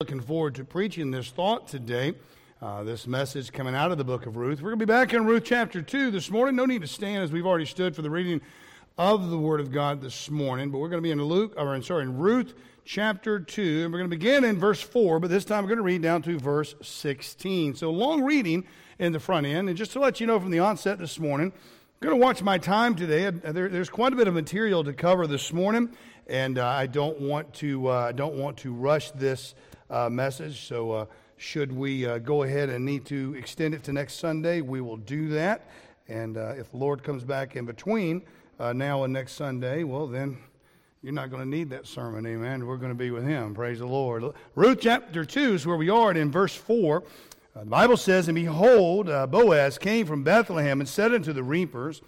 Looking forward to preaching this thought today. Uh, this message coming out of the book of Ruth. We're going to be back in Ruth chapter 2 this morning. No need to stand as we've already stood for the reading of the Word of God this morning. But we're going to be in Luke, or in, sorry, in Ruth chapter 2. And we're going to begin in verse 4, but this time we're going to read down to verse 16. So long reading in the front end. And just to let you know from the onset this morning, I'm going to watch my time today. There, there's quite a bit of material to cover this morning, and uh, I don't want to, uh, don't want to rush this uh, message. So, uh, should we uh, go ahead and need to extend it to next Sunday, we will do that. And uh, if the Lord comes back in between uh, now and next Sunday, well, then you're not going to need that sermon, amen. We're going to be with Him. Praise the Lord. Ruth chapter 2 is where we are, and in verse 4, uh, the Bible says, And behold, Boaz came from Bethlehem and said unto the reapers,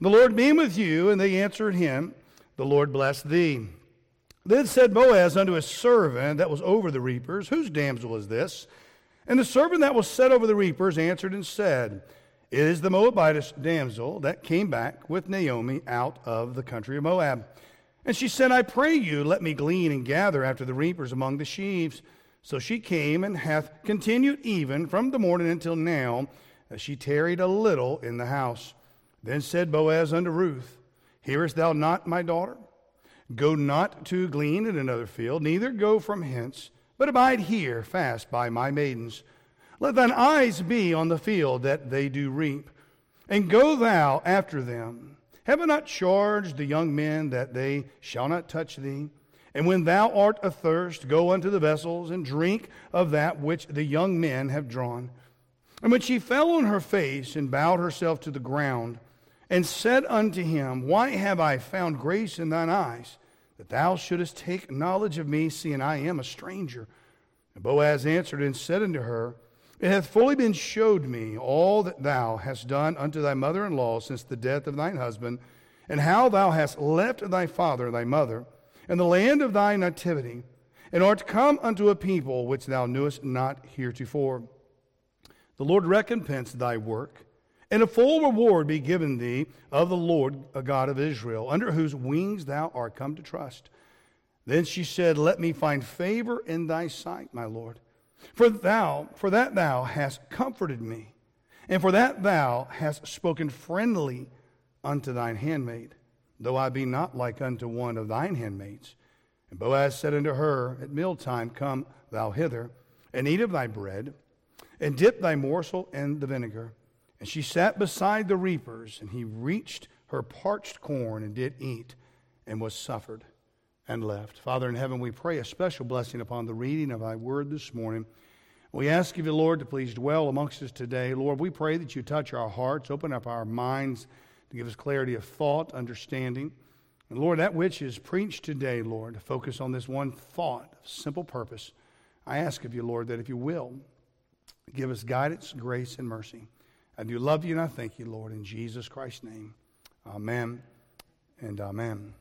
The Lord be with you. And they answered him, The Lord bless thee. Then said Boaz unto his servant that was over the reapers, Whose damsel is this? And the servant that was set over the reapers answered and said, It is the Moabitess damsel that came back with Naomi out of the country of Moab. And she said, I pray you, let me glean and gather after the reapers among the sheaves. So she came and hath continued even from the morning until now, as she tarried a little in the house. Then said Boaz unto Ruth, Hearest thou not, my daughter? Go not to glean in another field, neither go from hence, but abide here fast by my maidens. Let thine eyes be on the field that they do reap, and go thou after them. Have I not charged the young men that they shall not touch thee? And when thou art athirst, go unto the vessels and drink of that which the young men have drawn. And when she fell on her face and bowed herself to the ground, and said unto him, Why have I found grace in thine eyes, that thou shouldest take knowledge of me, seeing I am a stranger? And Boaz answered and said unto her, It hath fully been showed me all that thou hast done unto thy mother in law since the death of thine husband, and how thou hast left thy father thy mother, and the land of thy nativity, and art come unto a people which thou knewest not heretofore. The Lord recompense thy work and a full reward be given thee of the Lord, a God of Israel, under whose wings thou art come to trust. Then she said, Let me find favor in thy sight, my Lord. For thou, for that thou hast comforted me, and for that thou hast spoken friendly unto thine handmaid, though I be not like unto one of thine handmaids. And Boaz said unto her, At mealtime come thou hither, and eat of thy bread, and dip thy morsel in the vinegar. And she sat beside the reapers, and he reached her parched corn and did eat, and was suffered and left. Father in heaven, we pray a special blessing upon the reading of thy word this morning. We ask of you, Lord, to please dwell amongst us today. Lord, we pray that you touch our hearts, open up our minds to give us clarity of thought, understanding. And Lord, that which is preached today, Lord, to focus on this one thought, simple purpose. I ask of you, Lord, that if you will, give us guidance, grace, and mercy. I do love you and I thank you, Lord, in Jesus Christ's name. Amen and amen.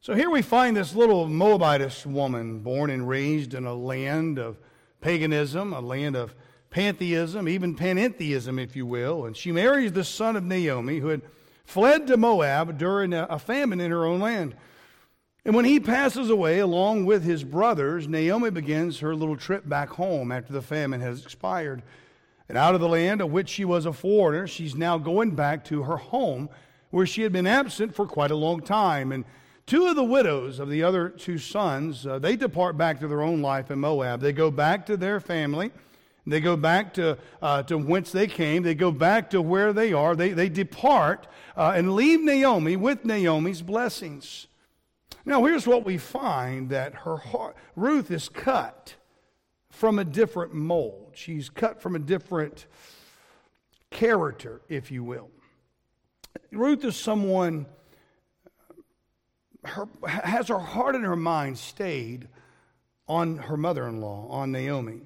So here we find this little Moabitess woman born and raised in a land of paganism, a land of pantheism, even panentheism, if you will. And she marries the son of Naomi, who had fled to Moab during a famine in her own land. And when he passes away, along with his brothers, Naomi begins her little trip back home after the famine has expired. And out of the land of which she was a foreigner, she's now going back to her home where she had been absent for quite a long time. And two of the widows of the other two sons, uh, they depart back to their own life in Moab. They go back to their family. They go back to, uh, to whence they came. They go back to where they are. They, they depart uh, and leave Naomi with Naomi's blessings. Now, here's what we find that her heart, Ruth is cut from a different mold. She's cut from a different character, if you will. Ruth is someone her, has her heart and her mind stayed on her mother in law, on Naomi.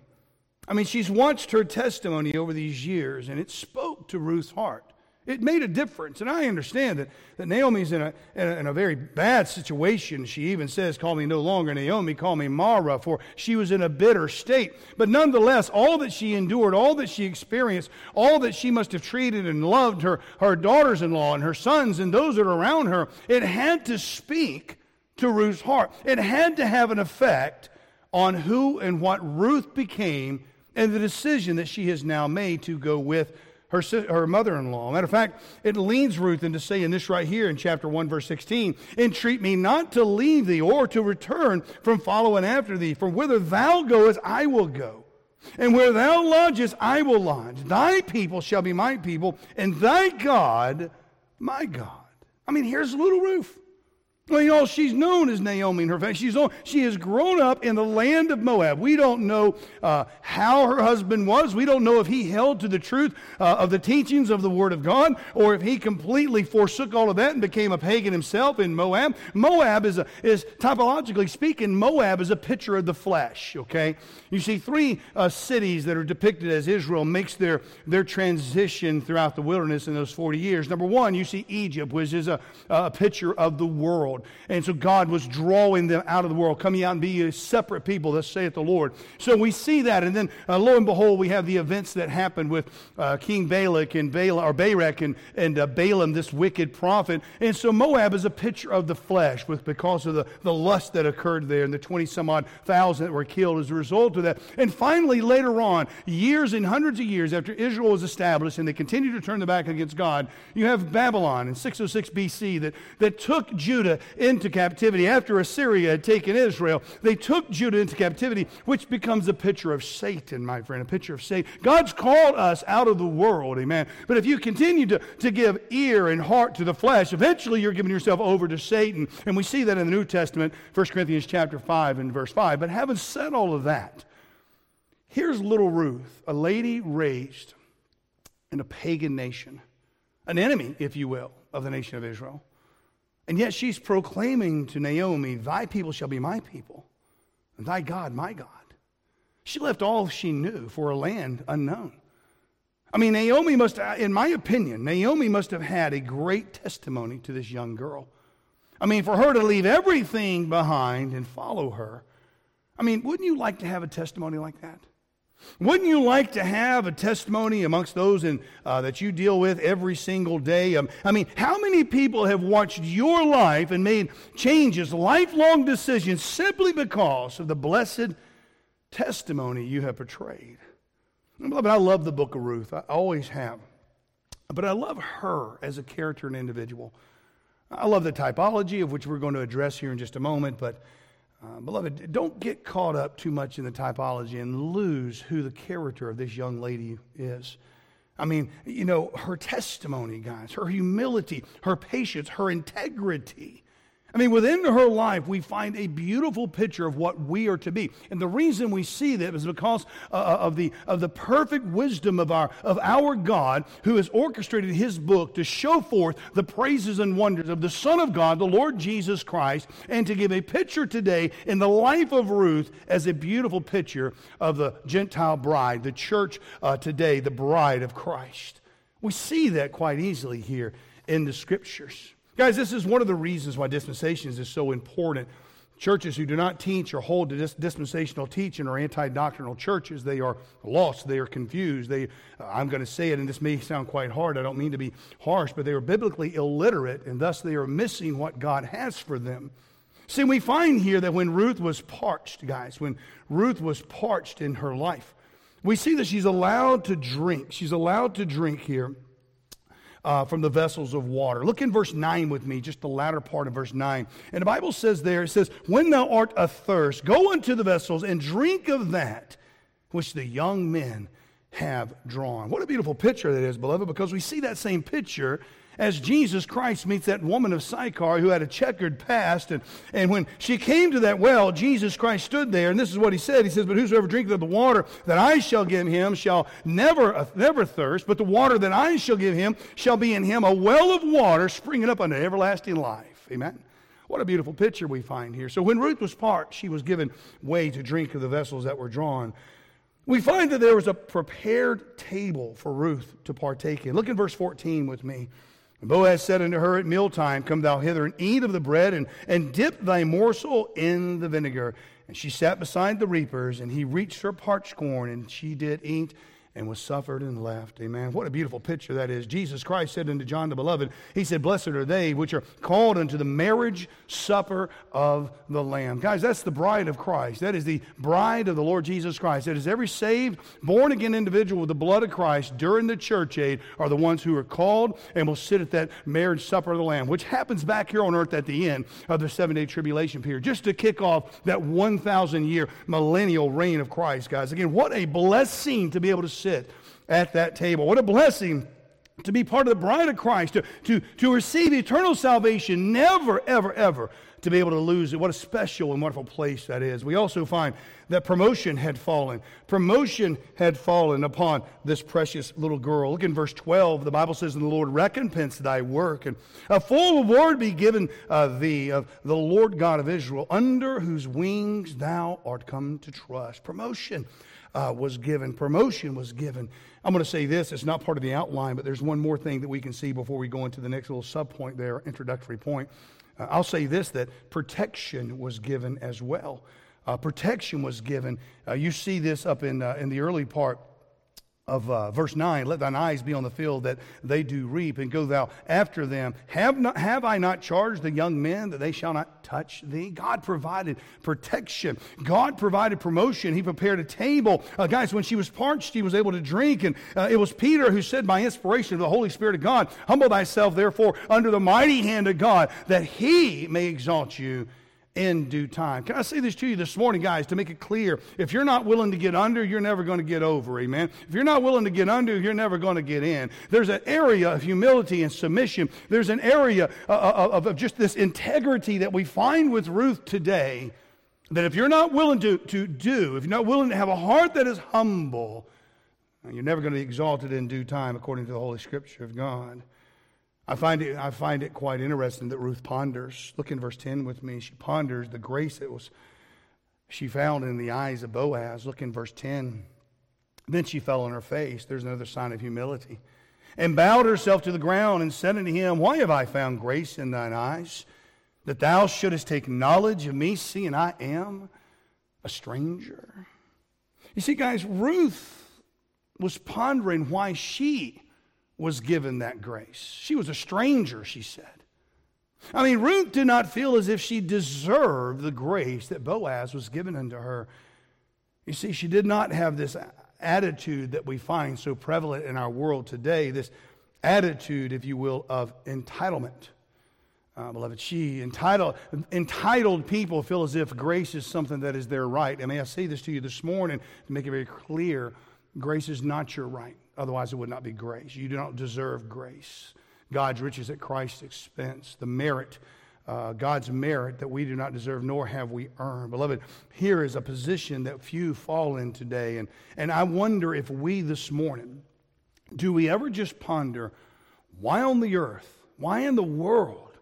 I mean, she's watched her testimony over these years, and it spoke to Ruth's heart. It made a difference. And I understand that, that Naomi's in a, in a, in, a, very bad situation. She even says, Call me no longer Naomi, call me Mara, for she was in a bitter state. But nonetheless, all that she endured, all that she experienced, all that she must have treated and loved her, her daughters in law and her sons and those that are around her, it had to speak to Ruth's heart. It had to have an effect on who and what Ruth became and the decision that she has now made to go with her, her mother in law. Matter of fact, it leads Ruth into saying this right here in chapter 1, verse 16 Entreat me not to leave thee or to return from following after thee, for whither thou goest, I will go. And where thou lodgest, I will lodge. Thy people shall be my people, and thy God, my God. I mean, here's little Ruth. Well, you know, she's known as Naomi in her family. She's known, she has grown up in the land of Moab. We don't know uh, how her husband was. We don't know if he held to the truth uh, of the teachings of the Word of God or if he completely forsook all of that and became a pagan himself in Moab. Moab is, a, is typologically speaking, Moab is a picture of the flesh, okay? You see three uh, cities that are depicted as Israel makes their, their transition throughout the wilderness in those 40 years. Number one, you see Egypt, which is a, a picture of the world world. And so God was drawing them out of the world, coming out and be a separate people, thus saith the Lord. So we see that. And then uh, lo and behold, we have the events that happened with uh, King Balak and Balaam, or Barak and, and uh, Balaam, this wicked prophet. And so Moab is a picture of the flesh with, because of the, the lust that occurred there and the 20 some odd thousand that were killed as a result of that. And finally, later on, years and hundreds of years after Israel was established and they continued to turn their back against God, you have Babylon in 606 BC that, that took Judah into captivity. After Assyria had taken Israel, they took Judah into captivity, which becomes a picture of Satan, my friend, a picture of Satan. God's called us out of the world, amen. But if you continue to, to give ear and heart to the flesh, eventually you're giving yourself over to Satan. And we see that in the New Testament, 1 Corinthians chapter 5 and verse 5. But having said all of that, here's little Ruth, a lady raised in a pagan nation, an enemy, if you will, of the nation of Israel. And yet she's proclaiming to Naomi, Thy people shall be my people, and thy God my God. She left all she knew for a land unknown. I mean, Naomi must, in my opinion, Naomi must have had a great testimony to this young girl. I mean, for her to leave everything behind and follow her. I mean, wouldn't you like to have a testimony like that? Wouldn't you like to have a testimony amongst those in, uh, that you deal with every single day? Um, I mean, how many people have watched your life and made changes, lifelong decisions, simply because of the blessed testimony you have portrayed? Beloved, I love the book of Ruth. I always have. But I love her as a character and individual. I love the typology, of which we're going to address here in just a moment, but uh, beloved, don't get caught up too much in the typology and lose who the character of this young lady is. I mean, you know, her testimony, guys, her humility, her patience, her integrity I mean, within her life, we find a beautiful picture of what we are to be. And the reason we see that is because uh, uh, of, the, of the perfect wisdom of our, of our God, who has orchestrated his book to show forth the praises and wonders of the Son of God, the Lord Jesus Christ, and to give a picture today in the life of Ruth as a beautiful picture of the Gentile bride, the church uh, today, the bride of Christ. We see that quite easily here in the scriptures. Guys, this is one of the reasons why dispensations is so important. Churches who do not teach or hold to dispensational teaching are anti doctrinal churches. They are lost. They are confused. They, uh, I'm going to say it, and this may sound quite hard. I don't mean to be harsh, but they are biblically illiterate, and thus they are missing what God has for them. See, we find here that when Ruth was parched, guys, when Ruth was parched in her life, we see that she's allowed to drink. She's allowed to drink here uh, from the vessels of water. Look in verse 9 with me, just the latter part of verse 9. And the Bible says there, it says, When thou art athirst, go unto the vessels and drink of that which the young men have drawn. What a beautiful picture that is, beloved, because we see that same picture as Jesus Christ meets that woman of Sychar who had a checkered past. And, and when she came to that well, Jesus Christ stood there, and this is what he said. He says, But whosoever drinketh of the water that I shall give him shall never, uh, never thirst, but the water that I shall give him shall be in him a well of water springing up unto everlasting life. Amen. What a beautiful picture we find here. So when Ruth was parched, she was given way to drink of the vessels that were drawn. We find that there was a prepared table for Ruth to partake in. Look in verse 14 with me. And Boaz said unto her at mealtime, Come thou hither and eat of the bread, and, and dip thy morsel in the vinegar. And she sat beside the reapers, and he reached her parched corn, and she did eat and was suffered and left. Amen. What a beautiful picture that is. Jesus Christ said unto John the Beloved, He said, Blessed are they which are called unto the marriage supper of the Lamb. Guys, that's the bride of Christ. That is the bride of the Lord Jesus Christ. That is every saved, born again individual with the blood of Christ during the church age are the ones who are called and will sit at that marriage supper of the Lamb, which happens back here on earth at the end of the seven day tribulation period, just to kick off that 1,000 year millennial reign of Christ, guys. Again, what a blessing to be able to sit at that table. What a blessing to be part of the bride of Christ, to, to, to receive eternal salvation, never, ever, ever to be able to lose it. What a special and wonderful place that is. We also find that promotion had fallen. Promotion had fallen upon this precious little girl. Look in verse 12. The Bible says, And the Lord recompense thy work, and a full reward be given uh, thee of the Lord God of Israel, under whose wings thou art come to trust. Promotion uh, was given, promotion was given. I'm going to say this, it's not part of the outline, but there's one more thing that we can see before we go into the next little subpoint there, introductory point. Uh, I'll say this that protection was given as well. Uh, protection was given. Uh, you see this up in, uh, in the early part of uh, verse 9 let thine eyes be on the field that they do reap and go thou after them. Have, not, have i not charged the young men that they shall not touch thee? God provided protection. God provided promotion. He prepared a table. Uh, guys when she was parched she was able to drink. And uh, it was peter who said by inspiration of the holy spirit of god humble thyself therefore under the mighty hand of god that he may exalt you in due time. Can I say this to you this morning, guys, to make it clear? If you're not willing to get under, you're never going to get over, amen? If you're not willing to get under, you're never going to get in. There's an area of humility and submission. There's an area uh, uh, of, of just this integrity that we find with Ruth today that if you're not willing to, to do, if you're not willing to have a heart that is humble, you're never going to be exalted in due time according to the Holy Scripture of God. I find, it, I find it quite interesting that Ruth ponders. Look in verse 10 with me. She ponders the grace that was she found in the eyes of Boaz. Look in verse 10. Then she fell on her face. There's another sign of humility. And bowed herself to the ground and said unto him, Why have I found grace in thine eyes, that thou shouldest take knowledge of me, seeing I am a stranger? You see, guys, Ruth was pondering why she was given that grace. She was a stranger, she said. I mean, Ruth did not feel as if she deserved the grace that Boaz was given unto her. You see, she did not have this attitude that we find so prevalent in our world today, this attitude, if you will, of entitlement. Uh, beloved, she entitled, entitled people feel as if grace is something that is their right. And may I say this to you this morning to make it very clear grace is not your right. Otherwise, it would not be grace. You do not deserve grace. God's riches at Christ's expense, the merit, uh, God's merit that we do not deserve, nor have we earned. Beloved, here is a position that few fall in today. And, and I wonder if we this morning, do we ever just ponder why on the earth, why in the world,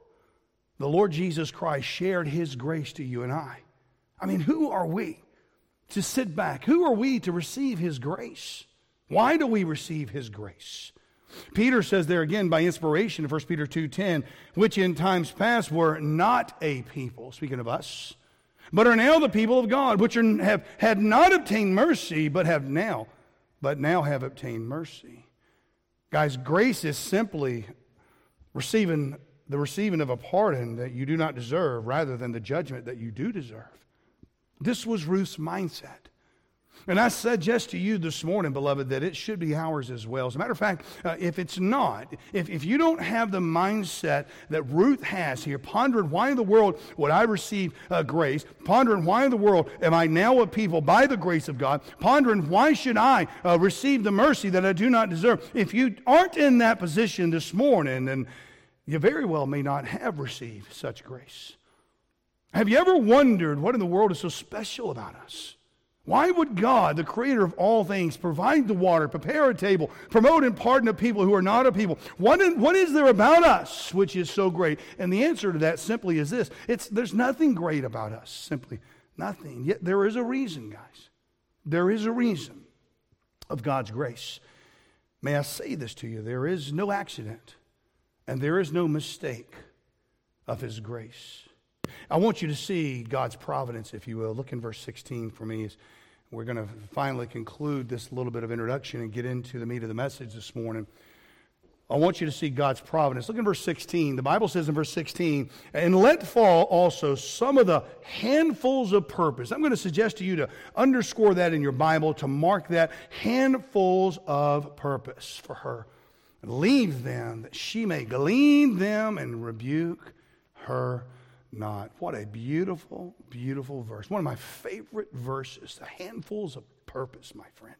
the Lord Jesus Christ shared his grace to you and I? I mean, who are we to sit back? Who are we to receive his grace? Why do we receive his grace? Peter says there again by inspiration in 1 Peter 2:10, which in times past were not a people, speaking of us, but are now the people of God, which are, have had not obtained mercy, but have now, but now have obtained mercy. Guys, grace is simply receiving the receiving of a pardon that you do not deserve rather than the judgment that you do deserve. This was Ruth's mindset. And I suggest to you this morning, beloved, that it should be ours as well. As a matter of fact, uh, if it's not, if, if you don't have the mindset that Ruth has here, pondering why in the world would I receive uh, grace, pondering why in the world am I now a people by the grace of God, pondering why should I uh, receive the mercy that I do not deserve, if you aren't in that position this morning, then you very well may not have received such grace. Have you ever wondered what in the world is so special about us? Why would God, the creator of all things, provide the water, prepare a table, promote and pardon a people who are not a people? What, in, what is there about us which is so great? And the answer to that simply is this it's, there's nothing great about us, simply nothing. Yet there is a reason, guys. There is a reason of God's grace. May I say this to you? There is no accident and there is no mistake of His grace. I want you to see God's providence, if you will. Look in verse 16 for me We're going to finally conclude this little bit of introduction and get into the meat of the message this morning. I want you to see God's providence. Look in verse 16. The Bible says in verse 16, and let fall also some of the handfuls of purpose. I'm going to suggest to you to underscore that in your Bible, to mark that handfuls of purpose for her. Leave them that she may glean them and rebuke her not. What a beautiful, beautiful verse. One of my favorite verses, the handfuls of purpose, my friend.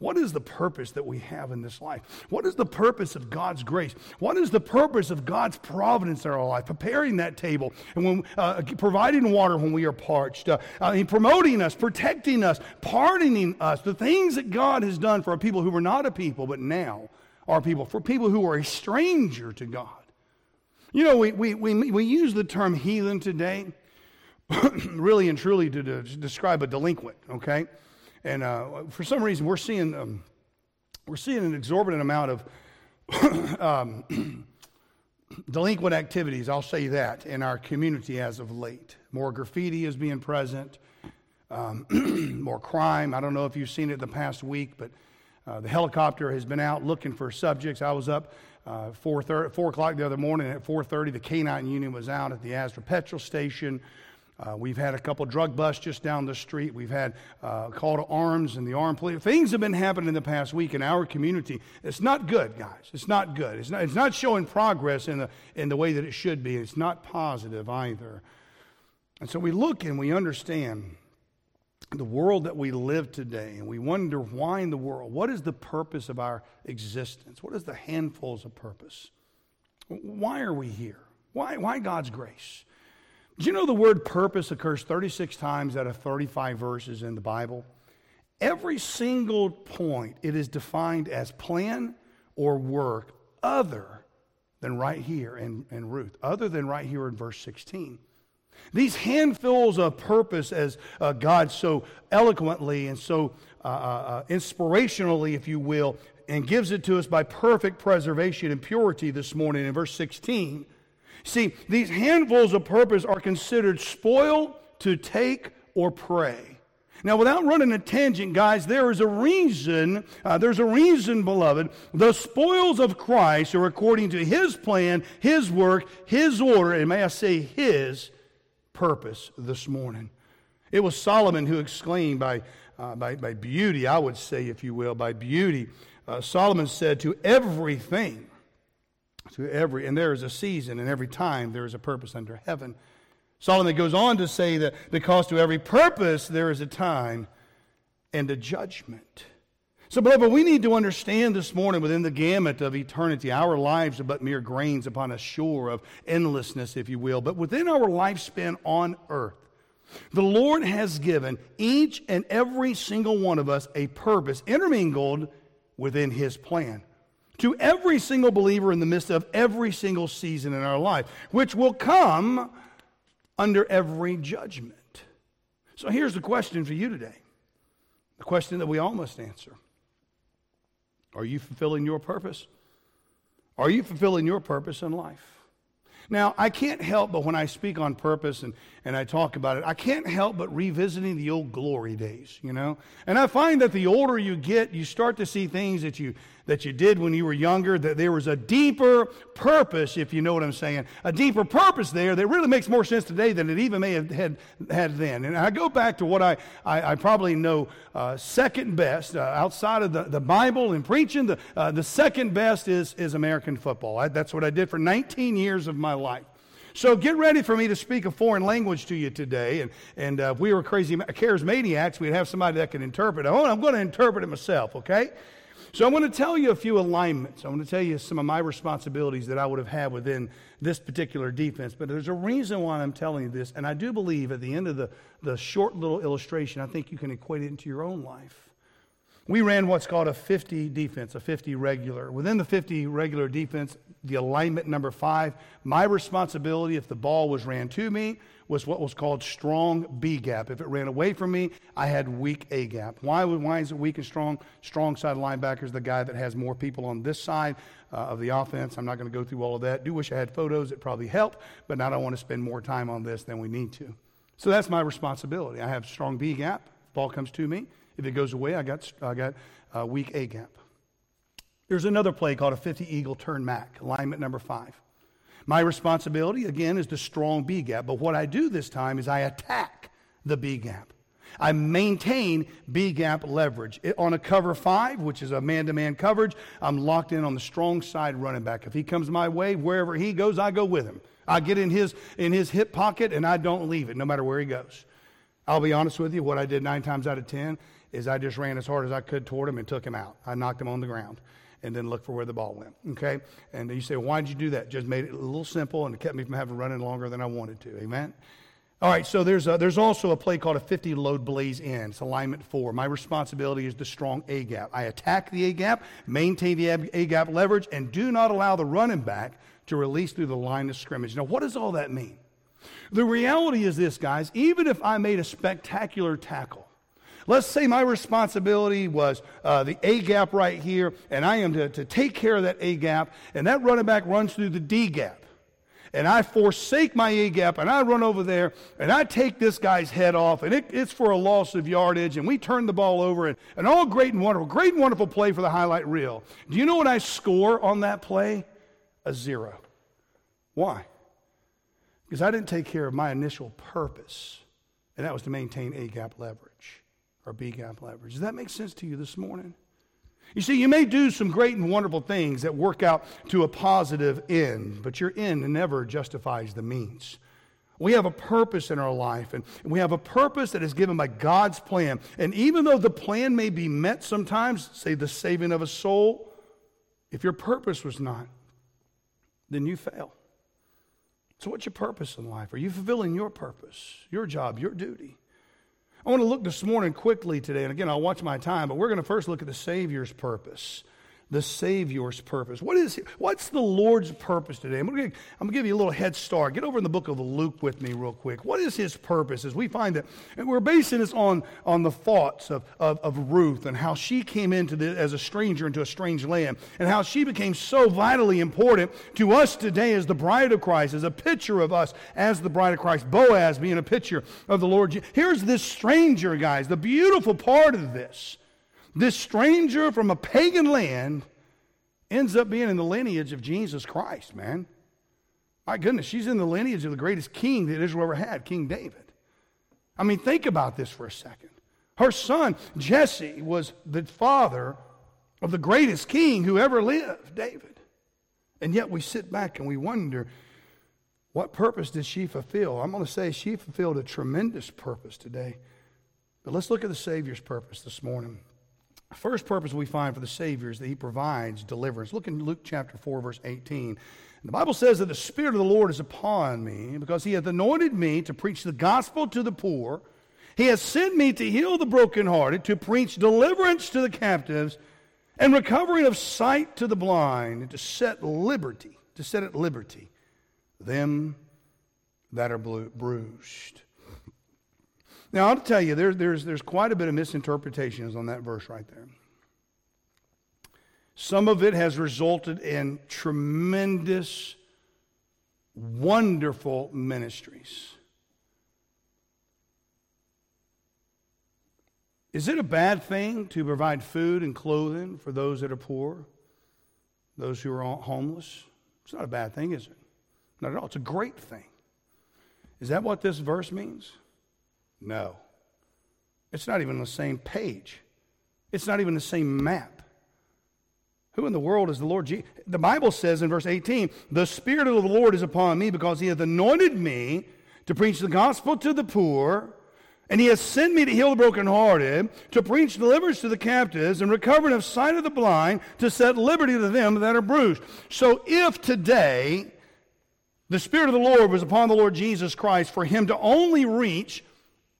What is the purpose that we have in this life? What is the purpose of God's grace? What is the purpose of God's providence in our life? Preparing that table and when, uh, providing water when we are parched, uh, uh, promoting us, protecting us, pardoning us. The things that God has done for a people who were not a people, but now are people, for people who are a stranger to God. You know, we, we, we, we use the term heathen today, really and truly to, describe a delinquent, okay? And uh, for some reason, we're seeing, um, we're seeing an exorbitant amount of um, delinquent activities, I'll say that, in our community as of late. More graffiti is being present, um, more crime. I don't know if you've seen it the past week, but uh, the helicopter has been out looking for subjects. I was up uh, 4, 4 o'clock the other morning at 4.30, the K-9 unit was out at the Asda petrol station. Uh, we've had a couple drug busts just down the street. We've had uh, call to arms and the armed police. Things have been happening in the past week in our community. It's not good, guys. It's not good. It's not, it's not showing progress in the, in the way that it should be. It's not positive either. And so we look and we understand the world that we live today, and we wonder why in the world, what is the purpose of our existence? What is the handfuls of purpose? Why are we here? Why, why God's grace? Do you know the word purpose occurs 36 times out of 35 verses in the Bible? Every single point, it is defined as plan or work other than right here in, in Ruth, other than right here in verse 16. These handfuls of purpose, as uh, God so eloquently and so uh, uh, uh, inspirationally, if you will, and gives it to us by perfect preservation and purity this morning in verse 16. See, these handfuls of purpose are considered spoil to take or prey. Now, without running a tangent, guys, there is a reason, uh, there's a reason, beloved. The spoils of Christ are according to his plan, his work, his order, and may I say his purpose this morning. It was Solomon who exclaimed by, uh, by, by beauty, I would say, if you will, by beauty. Uh, Solomon said, To everything, to every, and there is a season, and every time there is a purpose under heaven. Solomon goes on to say that because to every purpose there is a time and a judgment. So, beloved, we need to understand this morning within the gamut of eternity, our lives are but mere grains upon a shore of endlessness, if you will. But within our lifespan on earth, the Lord has given each and every single one of us a purpose intermingled within His plan. To every single believer in the midst of every single season in our life, which will come under every judgment. So here's the question for you today the question that we all must answer are you fulfilling your purpose? Are you fulfilling your purpose in life? Now, I can't help but when I speak on purpose and, and I talk about it, I can't help but revisiting the old glory days, you know? And I find that the older you get, you start to see things that you that you did when you were younger, that there was a deeper purpose, if you know what I'm saying, a deeper purpose there that really makes more sense today than it even may have had, had then. And I go back to what I, I, I probably know uh, second best uh, outside of the, the Bible and preaching. The, uh, the second best is, is American football. I, that's what I did for 19 years of my life. So get ready for me to speak a foreign language to you today. And, and uh, if we were crazy charismaniacs, we'd have somebody that could interpret. Oh, I'm going to interpret it myself, okay? So I'm going to tell you a few alignments. I'm going to tell you some of my responsibilities that I would have had within this particular defense. But there's a reason why I'm telling you this. And I do believe at the end of the, the short little illustration, I think you can equate it into your own life. We ran what's called a 50 defense, a 50 regular. Within the 50 regular defense, the alignment number five, my responsibility if the ball was ran to me was what was called strong B gap. If it ran away from me, I had weak A gap. Why, why is it weak and strong? Strong side linebacker is the guy that has more people on this side uh, of the offense. I'm not going to go through all of that. Do wish I had photos. It probably help, but I don't want to spend more time on this than we need to. So that's my responsibility. I have strong B gap. Ball comes to me. If it goes away, I got, I got uh, weak A gap. There's another play called a 50 eagle turn Mac, alignment number five. My responsibility, again, is the strong B gap. But what I do this time is I attack the B gap. I maintain B gap leverage. It, on a cover five, which is a man to man coverage, I'm locked in on the strong side running back. If he comes my way, wherever he goes, I go with him. I get in his, in his hip pocket and I don't leave it, no matter where he goes. I'll be honest with you, what I did nine times out of ten is I just ran as hard as I could toward him and took him out. I knocked him on the ground and then looked for where the ball went. Okay? And you say, why did you do that? Just made it a little simple and it kept me from having running longer than I wanted to. Amen? All right, so there's, a, there's also a play called a 50 load blaze in. It's alignment four. My responsibility is the strong A gap. I attack the A gap, maintain the A gap leverage, and do not allow the running back to release through the line of scrimmage. Now, what does all that mean? The reality is this, guys, even if I made a spectacular tackle, Let's say my responsibility was uh, the A gap right here, and I am to, to take care of that A gap, and that running back runs through the D gap. And I forsake my A gap, and I run over there, and I take this guy's head off, and it, it's for a loss of yardage, and we turn the ball over, and, and all great and wonderful, great and wonderful play for the highlight reel. Do you know what I score on that play? A zero. Why? Because I didn't take care of my initial purpose, and that was to maintain A gap leverage or gap leverage. Does that make sense to you this morning? You see, you may do some great and wonderful things that work out to a positive end, but your end never justifies the means. We have a purpose in our life, and we have a purpose that is given by God's plan. And even though the plan may be met sometimes, say the saving of a soul, if your purpose was not, then you fail. So, what's your purpose in life? Are you fulfilling your purpose, your job, your duty? I want to look this morning quickly today, and again, I'll watch my time, but we're going to first look at the Savior's purpose the Savior's purpose. What is what's the Lord's purpose today? I'm going, to, give you a little head start. Get over in the book of Luke with me real quick. What is his purpose? As we find that, and we're basing this on, on the thoughts of, of, of Ruth and how she came into the, as a stranger into a strange land and how she became so vitally important to us today as the bride of Christ, as a picture of us as the bride of Christ. Boaz being a picture of the Lord. Here's this stranger, guys. The beautiful part of this this stranger from a pagan land ends up being in the lineage of Jesus Christ, man. My goodness, she's in the lineage of the greatest king that Israel ever had, King David. I mean, think about this for a second. Her son, Jesse, was the father of the greatest king who ever lived, David. And yet we sit back and we wonder, what purpose did she fulfill? I'm going to say she fulfilled a tremendous purpose today. But let's look at the Savior's purpose this morning. First purpose we find for the Savior is that he provides deliverance. Look in Luke chapter 4, verse 18. The Bible says that the Spirit of the Lord is upon me because he hath anointed me to preach the gospel to the poor. He has sent me to heal the brokenhearted, to preach deliverance to the captives, and recovering of sight to the blind, and to set liberty, to set at liberty them that are bruised. Now, I'll tell you, there, there's, there's quite a bit of misinterpretations on that verse right there. Some of it has resulted in tremendous, wonderful ministries. Is it a bad thing to provide food and clothing for those that are poor, those who are homeless? It's not a bad thing, is it? Not at all. It's a great thing. Is that what this verse means? No. It's not even the same page. It's not even the same map. Who in the world is the Lord Jesus? The Bible says in verse 18, The Spirit of the Lord is upon me because he hath anointed me to preach the gospel to the poor, and he has sent me to heal the brokenhearted, to preach deliverance to the captives, and recovering of sight of the blind, to set liberty to them that are bruised. So if today the Spirit of the Lord was upon the Lord Jesus Christ for him to only reach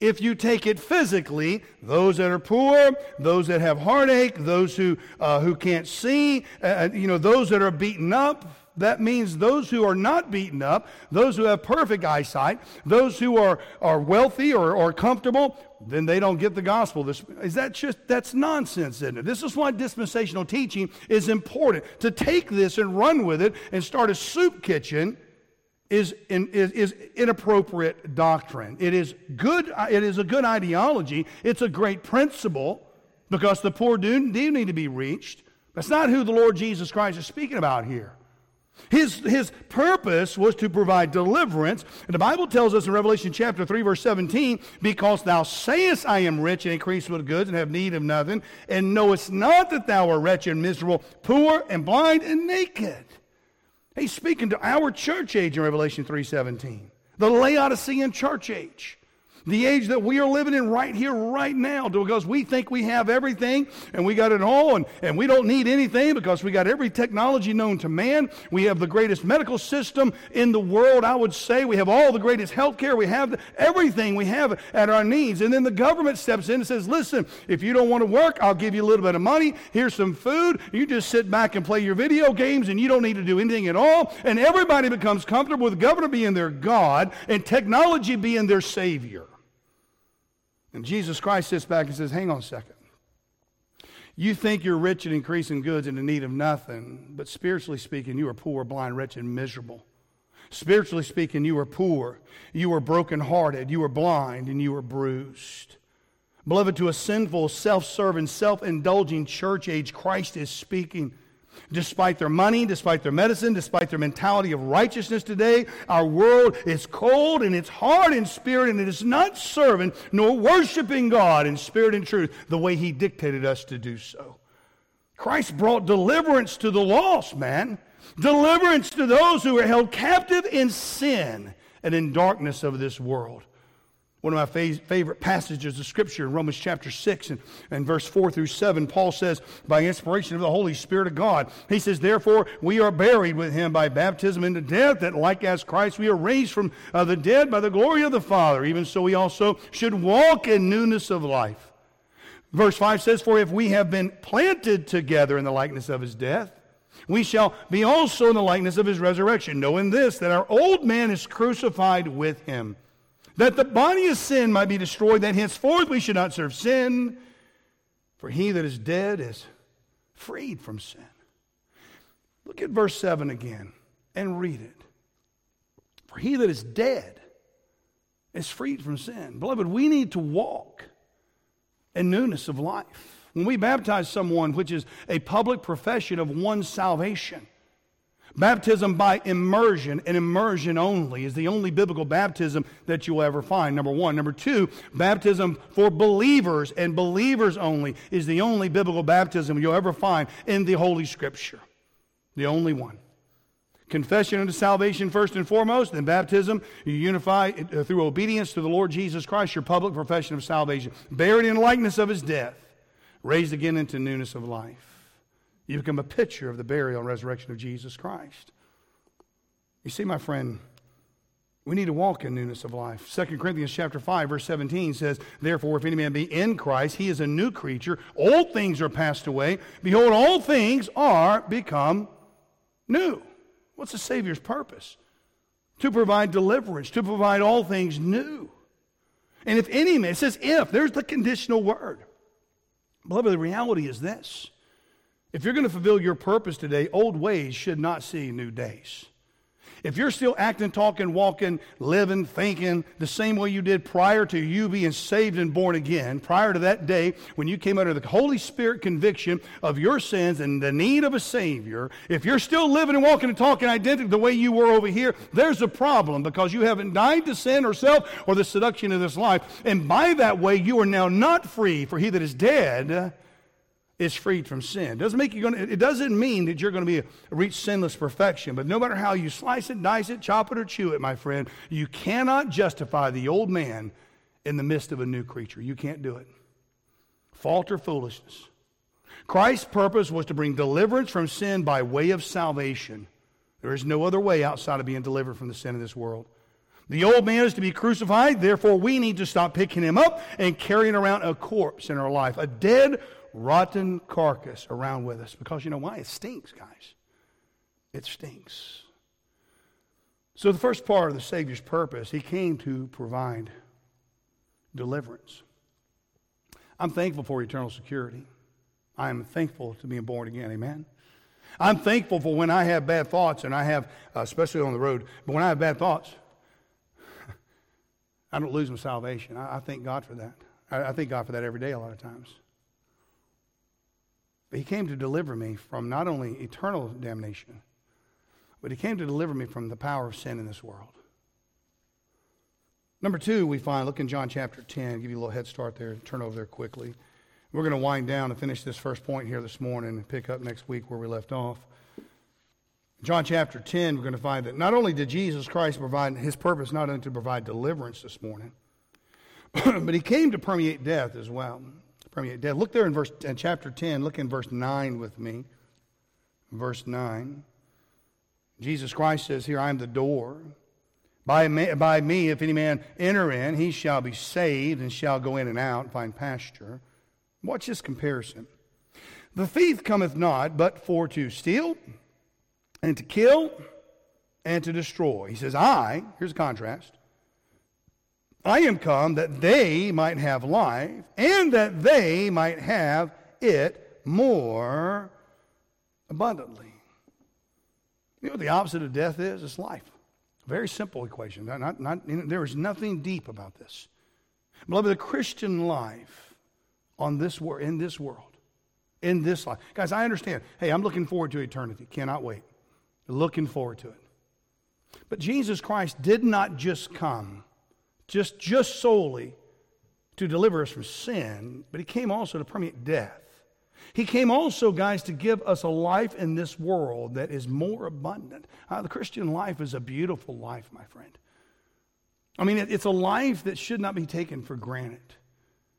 if you take it physically, those that are poor, those that have heartache, those who, uh, who can't see, uh, uh, you know, those that are beaten up, that means those who are not beaten up, those who have perfect eyesight, those who are, are wealthy or, or comfortable, then they don't get the gospel. This, is that just, that's nonsense, isn't it? This is why dispensational teaching is important. To take this and run with it and start a soup kitchen is, in, is, is inappropriate doctrine. It is good, it is a good ideology. It's a great principle. because the poor do, do need to be reached. That's not who the Lord Jesus Christ is speaking about here. His, his purpose was to provide deliverance. And the Bible tells us in Revelation chapter 3, verse 17, because thou sayest, I am rich and increase with goods and have need of nothing, and knowest not that thou art wretched miserable, poor and blind and naked. He's speaking to our church age in Revelation 3:17, the Laodicean church age. The age that we are living in right here, right now, because we think we have everything and we got it all and, and we don't need anything because we got every technology known to man. We have the greatest medical system in the world, I would say. We have all the greatest health care. We have everything we have at our needs. And then the government steps in and says, listen, if you don't want to work, I'll give you a little bit of money. Here's some food. You just sit back and play your video games and you don't need to do anything at all. And everybody becomes comfortable with the government being their God and technology being their Savior. And Jesus Christ sits back and says, Hang on a second. You think you're rich and increasing goods and in need of nothing, but spiritually speaking, you are poor, blind, wretched, and miserable. Spiritually speaking, you are poor, you are brokenhearted, you are blind, and you are bruised. Beloved, to a sinful, self serving, self indulging church age, Christ is speaking. Despite their money, despite their medicine, despite their mentality of righteousness today, our world is cold and it's hard in spirit and it is not serving nor worshiping God in spirit and truth the way He dictated us to do so. Christ brought deliverance to the lost, man. Deliverance to those who are held captive in sin and in darkness of this world. One of my favorite passages of Scripture in Romans chapter 6 and, and verse 4 through 7, Paul says, by inspiration of the Holy Spirit of God, he says, Therefore we are buried with him by baptism into death, that like as Christ we are raised from uh, the dead by the glory of the Father. Even so we also should walk in newness of life. Verse 5 says, For if we have been planted together in the likeness of his death, we shall be also in the likeness of his resurrection, knowing this, that our old man is crucified with him that the body of sin might be destroyed, that henceforth we should not serve sin, for he that is dead is freed from sin. Look at verse 7 again and read it. For he that is dead is freed from sin. Beloved, we need to walk in newness of life. When we baptize someone, which is a public profession of one's salvation, Baptism by immersion and immersion only is the only biblical baptism that you'll ever find, number one. Number two, baptism for believers and believers only is the only biblical baptism you'll ever find in the Holy Scripture. The only one. Confession unto salvation first and foremost, then baptism, you unify uh, through obedience to the Lord Jesus Christ, your public profession of salvation. Buried in likeness of his death, raised again into newness of life. You become a picture of the burial and resurrection of Jesus Christ. You see, my friend, we need to walk in newness of life. 2 Corinthians chapter 5, verse 17 says, Therefore, if any man be in Christ, he is a new creature. Old things are passed away. Behold, all things are become new. What's the Savior's purpose? To provide deliverance, to provide all things new. And if any man, it says if, there's the conditional word. Beloved, the reality is this if you're going to fulfill your purpose today, old ways should not see new days. If you're still acting, talking, walking, living, thinking the same way you did prior to you being saved and born again, prior to that day when you came under the Holy Spirit conviction of your sins and the need of a Savior, if you're still living and walking and talking identical the way you were over here, there's a problem because you haven't died to sin or self or the seduction of this life. And by that way, you are now not free, for he that is dead is freed from sin. Doesn't make you going it doesn't mean that you're going to be reach sinless perfection, but no matter how you slice it, dice it, chop it, or chew it, my friend, you cannot justify the old man in the midst of a new creature. You can't do it. Fault or foolishness. Christ's purpose was to bring deliverance from sin by way of salvation. There is no other way outside of being delivered from the sin of this world. The old man is to be crucified, therefore, we need to stop picking him up and carrying around a corpse in our life, a dead rotten carcass around with us because you know why? It stinks, guys. It stinks. So, the first part of the Savior's purpose, he came to provide deliverance. I'm thankful for eternal security. I am thankful to being born again. Amen. I'm thankful for when I have bad thoughts, and I have, uh, especially on the road, but when I have bad thoughts, I don't lose my salvation. I, I thank God for that. I, I thank God for that every day, a lot of times. But he came to deliver me from not only eternal damnation, but he came to deliver me from the power of sin in this world. Number two, we find, look in John chapter 10, give you a little head start there, turn over there quickly. We're going to wind down and finish this first point here this morning and pick up next week where we left off. John chapter 10, we're going to find that not only did Jesus Christ provide his purpose, not only to provide deliverance this morning, but he came to permeate death as well. Permeate death. Look there in verse in chapter 10, look in verse 9 with me. Verse 9. Jesus Christ says here, I am the door. By me, by me, if any man enter in, he shall be saved and shall go in and out and find pasture. Watch this comparison. The thief cometh not but for to steal and to kill and to destroy. He says, I, here's a contrast, I am come that they might have life and that they might have it more abundantly. You know what the opposite of death is? It's life. Very simple equation. Not, not, there is nothing deep about this. Beloved, the Christian life on this wor- in this world, in this life. Guys, I understand. Hey, I'm looking forward to eternity. Cannot wait. Looking forward to it. But Jesus Christ did not just come just, just solely to deliver us from sin, but he came also to permeate death. He came also, guys, to give us a life in this world that is more abundant. Uh, the Christian life is a beautiful life, my friend. I mean, it, it's a life that should not be taken for granted.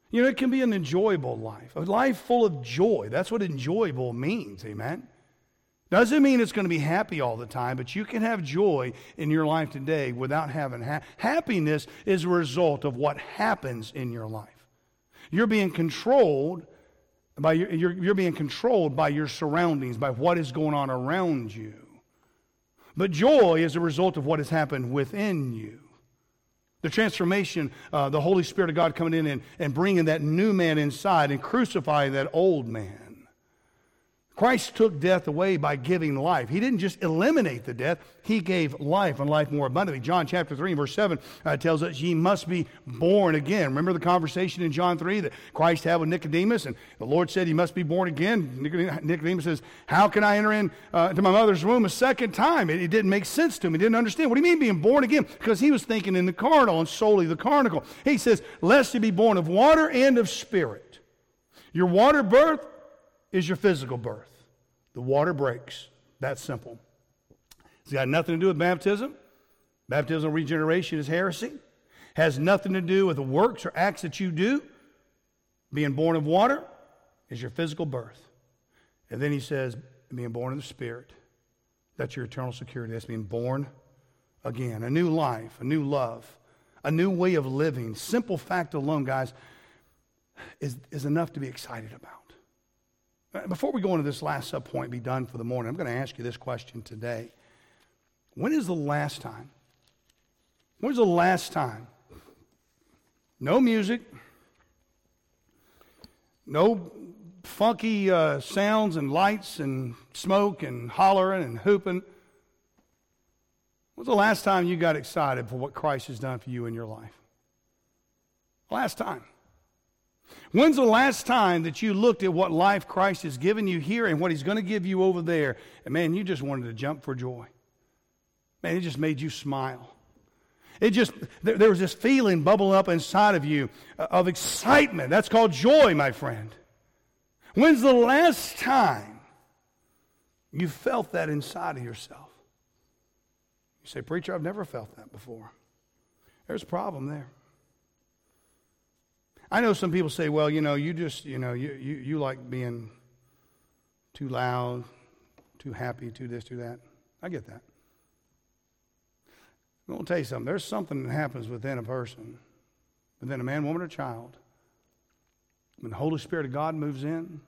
You know, it can be an enjoyable life, a life full of joy. That's what enjoyable means, amen? Doesn't mean it's going to be happy all the time, but you can have joy in your life today without having ha- happiness is a result of what happens in your life. You're being controlled by your, you're, you're being controlled by your surroundings, by what is going on around you. But joy is a result of what has happened within you. The transformation, uh, the Holy Spirit of God coming in and, and bringing that new man inside and crucifying that old man. Christ took death away by giving life. He didn't just eliminate the death, he gave life and life more abundantly. John chapter 3 verse 7 uh, tells us ye must be born again. Remember the conversation in John 3 that Christ had with Nicodemus and the Lord said he must be born again. Nicodemus says, how can I enter into uh, my mother's womb a second time? It, it, didn't make sense to him. He didn't understand. What do you mean being born again? Because he was thinking in the carnal and solely the carnal. He says, lest you be born of water and of spirit. Your water birth is your physical birth. The water breaks. That's simple. It's got nothing to do with baptism. Baptismal regeneration is heresy. Has nothing to do with the works or acts that you do. Being born of water is your physical birth. And then he says, being born of the Spirit. That's your eternal security. That's being born again. A new life, a new love, a new way of living. Simple fact alone, guys, is, is enough to be excited about. Uh, before we go into this last sub point, be done for the morning, I'm going to ask you this question today. When is the last time? When's the last time? No music, no funky uh, sounds and lights and smoke and hollering and hooping. When's the last time you got excited for what Christ has done for you in your life? Last time. When's the last time that you looked at what life Christ has given you here and what He's going to give you over there? And man, you just wanted to jump for joy. Man, it just made you smile. It just, there, there was this feeling bubbling up inside of you uh, of excitement. That's called joy, my friend. When's the last time you felt that inside of yourself? You say, Preacher, I've never felt that before. There's a problem there. I know some people say, well, you know, you just, you know, you, you, you like being too loud, too happy, too this, too that. I get that. I'm going to tell you something. There's something that happens within a person, within a man, woman, or child. When the Holy Spirit of God moves in,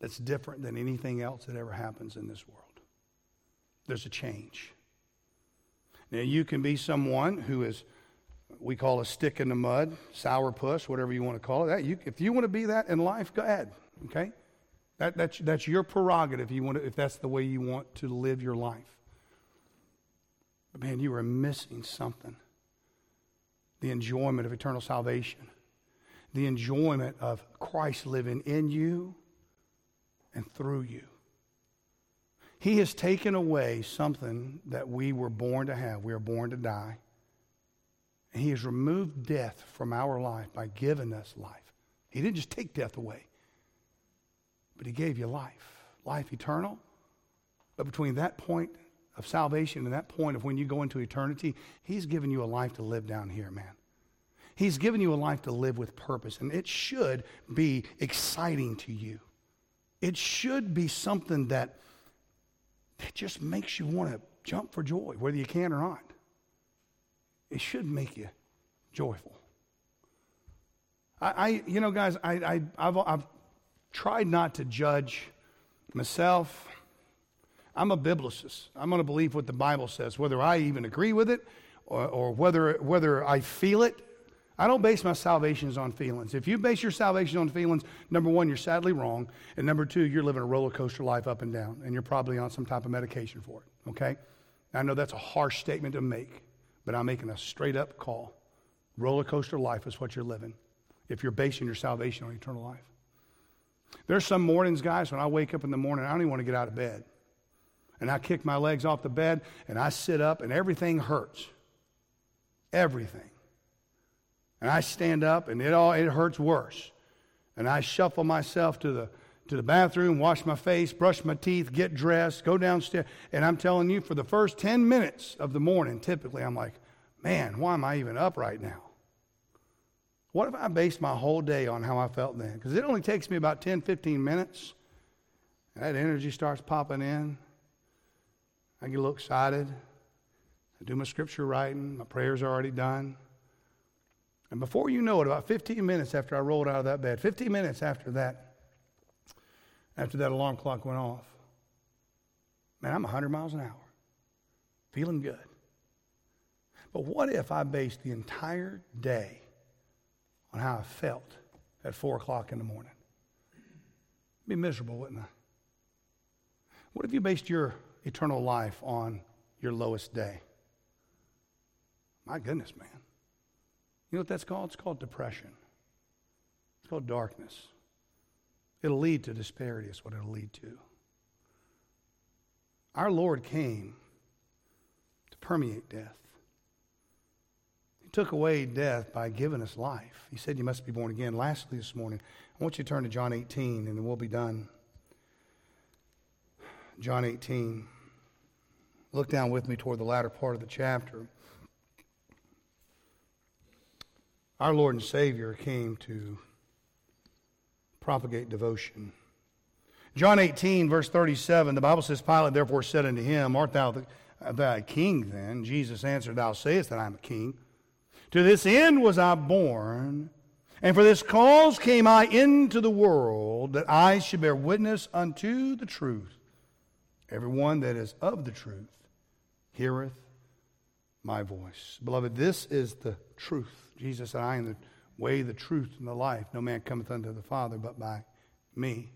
that's different than anything else that ever happens in this world. There's a change. Now, you can be someone who is we call a stick in the mud, sour puss, whatever you want to call it. That, you, if you want to be that in life, go ahead. Okay? That, that's, that's your prerogative you want to, if that's the way you want to live your life. But man, you are missing something the enjoyment of eternal salvation. the enjoyment of Christ living in you and through you. He has taken away something that we were born to have. We are born to die. And he has removed death from our life by giving us life. He didn't just take death away, but he gave you life, life eternal. But between that point of salvation and that point of when you go into eternity, he's given you a life to live down here, man. He's given you a life to live with purpose, and it should be exciting to you. It should be something that, that just makes you want to jump for joy, whether you can or not. It should make you joyful. I, I you know, guys, I, I, I've, I've tried not to judge myself. I'm a biblicist. I'm going to believe what the Bible says, whether I even agree with it or, or whether, whether I feel it. I don't base my salvations on feelings. If you base your salvation on feelings, number one, you're sadly wrong. And number two, you're living a roller coaster life up and down. And you're probably on some type of medication for it. Okay? I know that's a harsh statement to make, but I'm making a straight up call. Roller coaster life is what you're living if you're basing your salvation on eternal life. There's some mornings, guys, when I wake up in the morning, I don't even want to get out of bed. And I kick my legs off the bed and I sit up and everything hurts. Everything. And I stand up and it all it hurts worse. And I shuffle myself to the to the bathroom, wash my face, brush my teeth, get dressed, go downstairs. And I'm telling you, for the first 10 minutes of the morning, typically I'm like, man, why am I even up right now? What if I based my whole day on how I felt then? Because it only takes me about 10, 15 minutes. And that energy starts popping in. I get a little excited. I do my scripture writing. My prayers are already done. And before you know it, about 15 minutes after I rolled out of that bed, 15 minutes after that, after that alarm clock went off, man, I'm 100 miles an hour, feeling good. But what if I based the entire day on how I felt at 4 o'clock in the morning? It'd be miserable, wouldn't I? What if you based your eternal life on your lowest day? My goodness, man. You know what that's called? It's called depression. It's called darkness. It'll lead to disparity, is what it'll lead to. Our Lord came to permeate death. He took away death by giving us life. He said, You must be born again. Lastly, this morning, I want you to turn to John 18, and then we'll be done. John 18. Look down with me toward the latter part of the chapter. Our Lord and Savior came to propagate devotion. John 18, verse 37, the Bible says, Pilate therefore said unto him, Art thou the, thy king then? Jesus answered, Thou sayest that I am a king. To this end was I born, and for this cause came I into the world, that I should bear witness unto the truth. Everyone that is of the truth heareth my voice. Beloved, this is the truth. Jesus said, I am the way, the truth, and the life. No man cometh unto the Father but by me.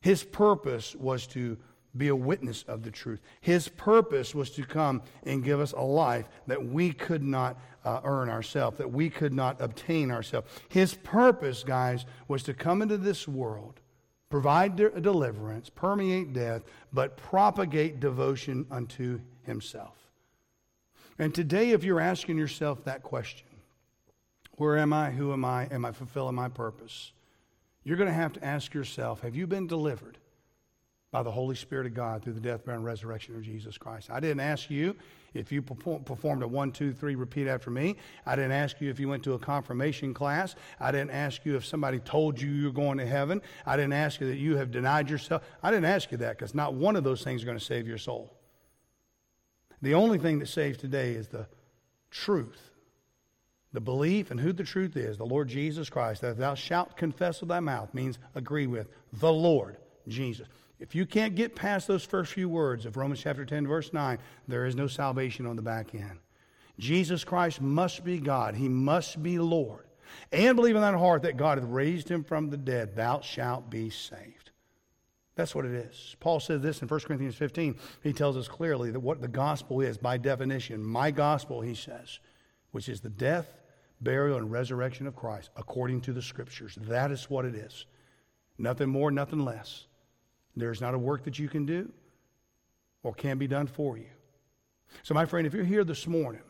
His purpose was to be a witness of the truth. His purpose was to come and give us a life that we could not uh, earn ourselves, that we could not obtain ourselves. His purpose, guys, was to come into this world, provide de- deliverance, permeate death, but propagate devotion unto himself. And today, if you're asking yourself that question, where am I? Who am I? Am I fulfilling my purpose? You're going to have to ask yourself have you been delivered by the Holy Spirit of God through the death, burial, and resurrection of Jesus Christ? I didn't ask you if you performed a one, two, three, repeat after me. I didn't ask you if you went to a confirmation class. I didn't ask you if somebody told you you're going to heaven. I didn't ask you that you have denied yourself. I didn't ask you that because not one of those things are going to save your soul. The only thing that saves today is the truth the belief and who the truth is, the Lord Jesus Christ, that thou shalt confess with thy mouth means agree with the Lord Jesus. If you can't get past those first few words of Romans chapter 10, verse 9, there is no salvation on the back end. Jesus Christ must be God, He must be Lord. And believe in thine heart that God hath raised him from the dead, thou shalt be saved. That's what it is. Paul says this in 1 Corinthians 15. He tells us clearly that what the gospel is by definition. My gospel, he says, which is the death, burial, and resurrection of Christ according to the Scriptures. That is what it is. Nothing more, nothing less. There's not a work that you can do or can be done for you. So, my friend, if you're here this morning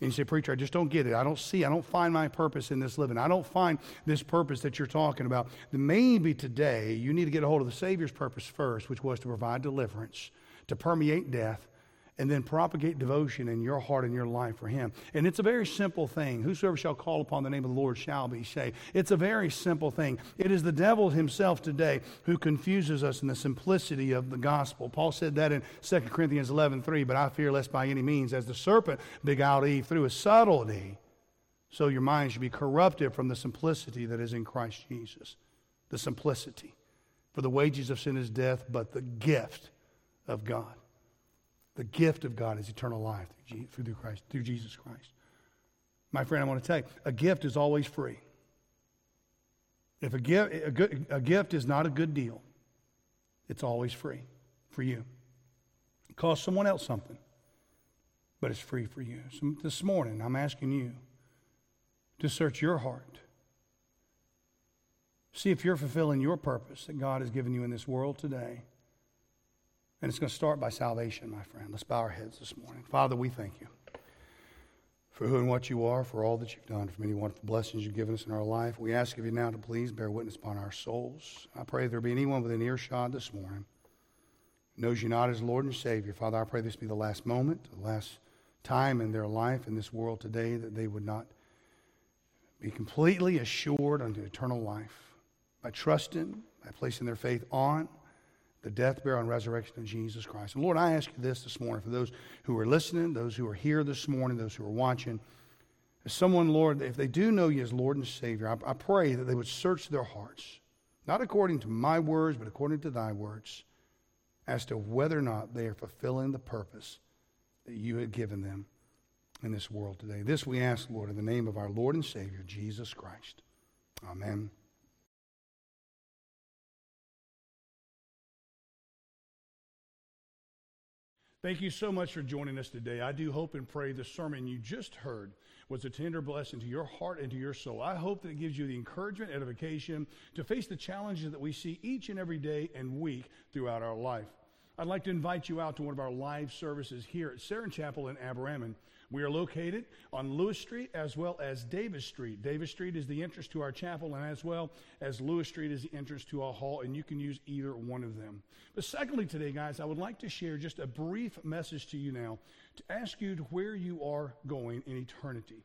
and you say, Preacher, I just don't get it. I don't see, I don't find my purpose in this living. I don't find this purpose that you're talking about. Then maybe today you need to get a hold of the Savior's purpose first, which was to provide deliverance, to permeate death, and then propagate devotion in your heart and your life for Him. And it's a very simple thing. Whosoever shall call upon the name of the Lord shall be saved. It's a very simple thing. It is the devil himself today who confuses us in the simplicity of the gospel. Paul said that in 2 Corinthians 11 3, but I fear lest by any means, as the serpent beguiled Eve through his subtlety, so your mind should be corrupted from the simplicity that is in Christ Jesus. The simplicity. For the wages of sin is death, but the gift of God the gift of God is eternal life through, Christ, through Jesus Christ. My friend, I want to tell you, a gift is always free. If a gift, a, good, a gift is not a good deal, it's always free for you. It costs someone else something, but it's free for you. So this morning, I'm asking you to search your heart. See if you're fulfilling your purpose that God has given you in this world today. And it's going to start by salvation, my friend. Let's bow our heads this morning. Father, we thank you for who and what you are, for all that you've done, for many wonderful blessings you've given us in our life. We ask of you now to please bear witness upon our souls. I pray there be anyone within earshot this morning knows you not as Lord and Savior. Father, I pray this be the last moment, the last time in their life in this world today that they would not be completely assured unto eternal life by trusting, by placing their faith on the death, burial, and resurrection of Jesus Christ. And Lord, I ask you this this morning for those who are listening, those who are here this morning, those who are watching. As someone, Lord, if they do know you as Lord and Savior, I, I pray that they would search their hearts, not according to my words, but according to thy words, as to whether or not they are fulfilling the purpose that you had given them in this world today. This we ask, Lord, in the name of our Lord and Savior, Jesus Christ. Amen. Thank you so much for joining us today. I do hope and pray the sermon you just heard was a tender blessing to your heart and to your soul. I hope that it gives you the encouragement, edification to face the challenges that we see each and every day and week throughout our life. I'd like to invite you out to one of our live services here at Saron Chapel in Aberaman. We are located on Lewis Street as well as Davis Street. Davis Street is the entrance to our chapel, and as well as Lewis Street is the entrance to our hall, and you can use either one of them. But secondly, today, guys, I would like to share just a brief message to you now to ask you to where you are going in eternity.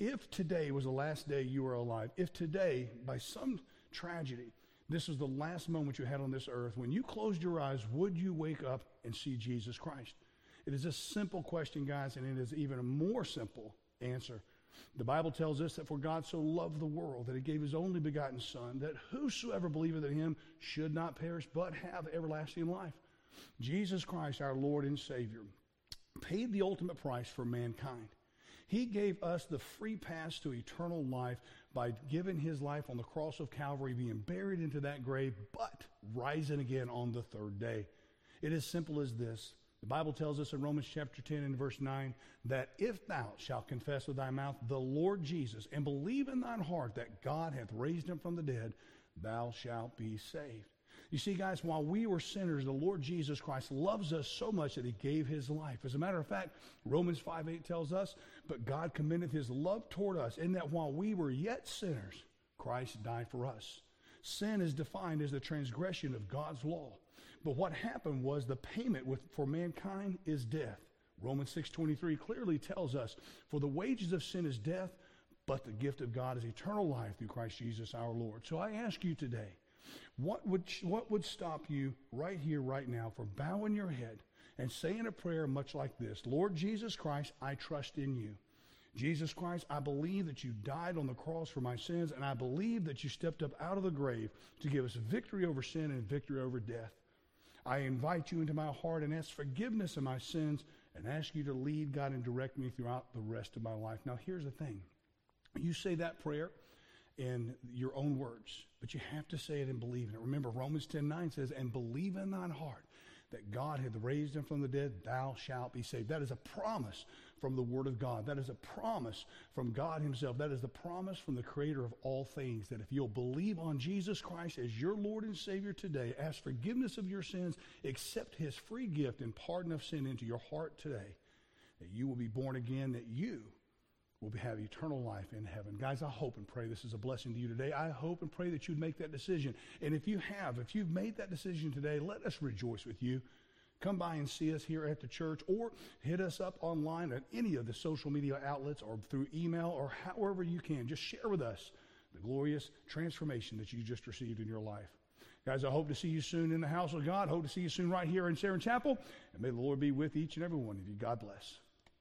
If today was the last day you were alive, if today, by some tragedy, this was the last moment you had on this earth, when you closed your eyes, would you wake up and see Jesus Christ? It is a simple question, guys, and it is even a more simple answer. The Bible tells us that for God so loved the world that he gave his only begotten Son, that whosoever believeth in him should not perish but have everlasting life. Jesus Christ, our Lord and Savior, paid the ultimate price for mankind. He gave us the free pass to eternal life by giving his life on the cross of Calvary, being buried into that grave, but rising again on the third day. It is simple as this the Bible tells us in Romans chapter 10 and verse 9 that if thou shalt confess with thy mouth the Lord Jesus and believe in thine heart that God hath raised him from the dead, thou shalt be saved. You see, guys, while we were sinners, the Lord Jesus Christ loves us so much that he gave his life. As a matter of fact, Romans 5 8 tells us, But God commendeth his love toward us, in that while we were yet sinners, Christ died for us. Sin is defined as the transgression of God's law. But what happened was the payment with, for mankind is death. Romans 6:23 clearly tells us, "For the wages of sin is death, but the gift of God is eternal life through Christ Jesus our Lord." So I ask you today, what would what would stop you right here right now from bowing your head and saying a prayer much like this, "Lord Jesus Christ, I trust in you." Jesus Christ, I believe that you died on the cross for my sins, and I believe that you stepped up out of the grave to give us victory over sin and victory over death. I invite you into my heart and ask forgiveness of my sins and ask you to lead God and direct me throughout the rest of my life. Now, here's the thing you say that prayer in your own words, but you have to say it and believe in it. Remember, Romans 10 9 says, And believe in thine heart that God hath raised him from the dead, thou shalt be saved. That is a promise from the Word of God. That is a promise from God Himself. That is the promise from the Creator of all things that if you'll believe on Jesus Christ as your Lord and Savior today, ask forgiveness of your sins, accept His free gift and pardon of sin into your heart today, that you will be born again, that you will have eternal life in heaven. Guys, I hope and pray this is a blessing to you today. I hope and pray that you'd make that decision. And if you have, if you've made that decision today, let us rejoice with you. Come by and see us here at the church or hit us up online at any of the social media outlets or through email or however you can. Just share with us the glorious transformation that you just received in your life. Guys, I hope to see you soon in the house of God. Hope to see you soon right here in Sharon Chapel. And may the Lord be with each and every one of you. God bless.